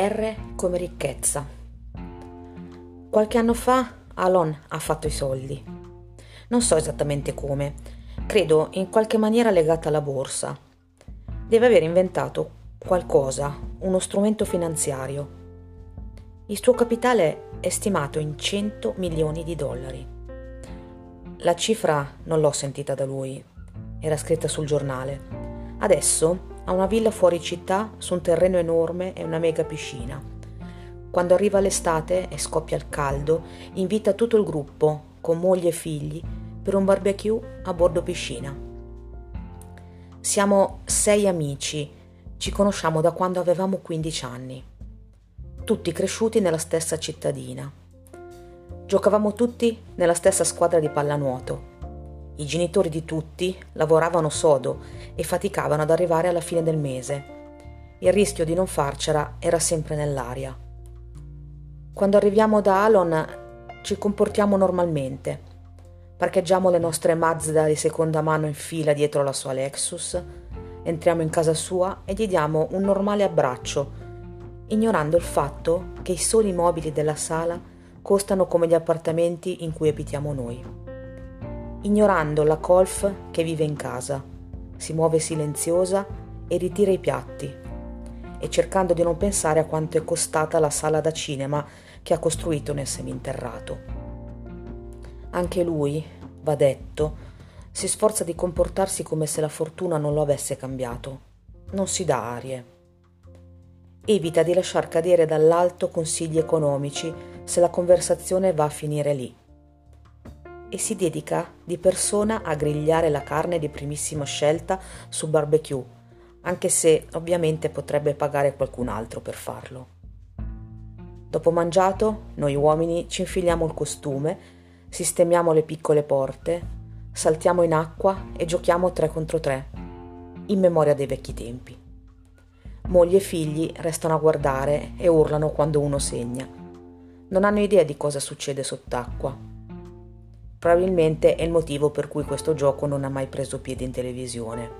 R come ricchezza. Qualche anno fa Alon ha fatto i soldi. Non so esattamente come, credo in qualche maniera legata alla borsa. Deve aver inventato qualcosa, uno strumento finanziario. Il suo capitale è stimato in 100 milioni di dollari. La cifra non l'ho sentita da lui, era scritta sul giornale. Adesso ha una villa fuori città su un terreno enorme e una mega piscina. Quando arriva l'estate e scoppia il caldo, invita tutto il gruppo, con moglie e figli, per un barbecue a bordo piscina. Siamo sei amici, ci conosciamo da quando avevamo 15 anni, tutti cresciuti nella stessa cittadina. Giocavamo tutti nella stessa squadra di pallanuoto i genitori di tutti lavoravano sodo e faticavano ad arrivare alla fine del mese. Il rischio di non farcela era sempre nell'aria. Quando arriviamo da Alon ci comportiamo normalmente. Parcheggiamo le nostre Mazda di seconda mano in fila dietro la sua Lexus, entriamo in casa sua e gli diamo un normale abbraccio, ignorando il fatto che i soli mobili della sala costano come gli appartamenti in cui abitiamo noi ignorando la colf che vive in casa, si muove silenziosa e ritira i piatti, e cercando di non pensare a quanto è costata la sala da cinema che ha costruito nel seminterrato. Anche lui, va detto, si sforza di comportarsi come se la fortuna non lo avesse cambiato. Non si dà arie. Evita di lasciar cadere dall'alto consigli economici se la conversazione va a finire lì e si dedica di persona a grigliare la carne di primissima scelta su barbecue, anche se ovviamente potrebbe pagare qualcun altro per farlo. Dopo mangiato, noi uomini ci infiliamo il costume, sistemiamo le piccole porte, saltiamo in acqua e giochiamo tre contro tre, in memoria dei vecchi tempi. Moglie e figli restano a guardare e urlano quando uno segna. Non hanno idea di cosa succede sott'acqua Probabilmente è il motivo per cui questo gioco non ha mai preso piede in televisione.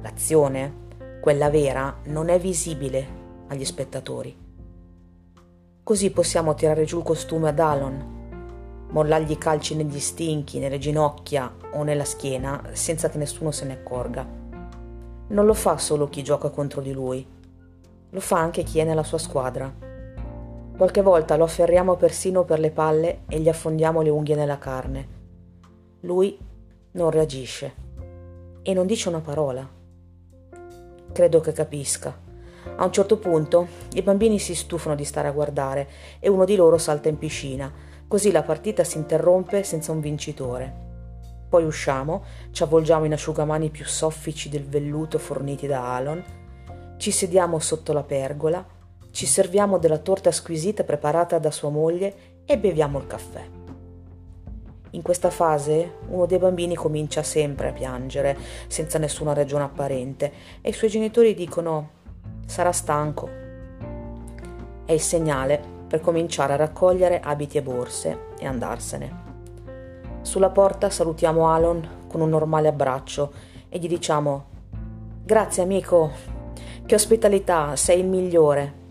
L'azione, quella vera, non è visibile agli spettatori. Così possiamo tirare giù il costume ad Alon, mollargli calci negli stinchi, nelle ginocchia o nella schiena senza che nessuno se ne accorga. Non lo fa solo chi gioca contro di lui, lo fa anche chi è nella sua squadra. Qualche volta lo afferriamo persino per le palle e gli affondiamo le unghie nella carne. Lui non reagisce e non dice una parola. Credo che capisca. A un certo punto i bambini si stufano di stare a guardare e uno di loro salta in piscina, così la partita si interrompe senza un vincitore. Poi usciamo, ci avvolgiamo in asciugamani più soffici del velluto forniti da Alon, ci sediamo sotto la pergola ci serviamo della torta squisita preparata da sua moglie e beviamo il caffè. In questa fase uno dei bambini comincia sempre a piangere, senza nessuna ragione apparente, e i suoi genitori dicono sarà stanco. È il segnale per cominciare a raccogliere abiti e borse e andarsene. Sulla porta salutiamo Alon con un normale abbraccio e gli diciamo Grazie amico, che ospitalità, sei il migliore.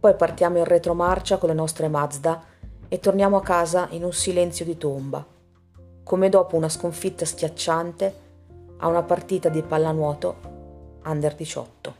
Poi partiamo in retromarcia con le nostre Mazda e torniamo a casa in un silenzio di tomba, come dopo una sconfitta schiacciante a una partita di pallanuoto under 18.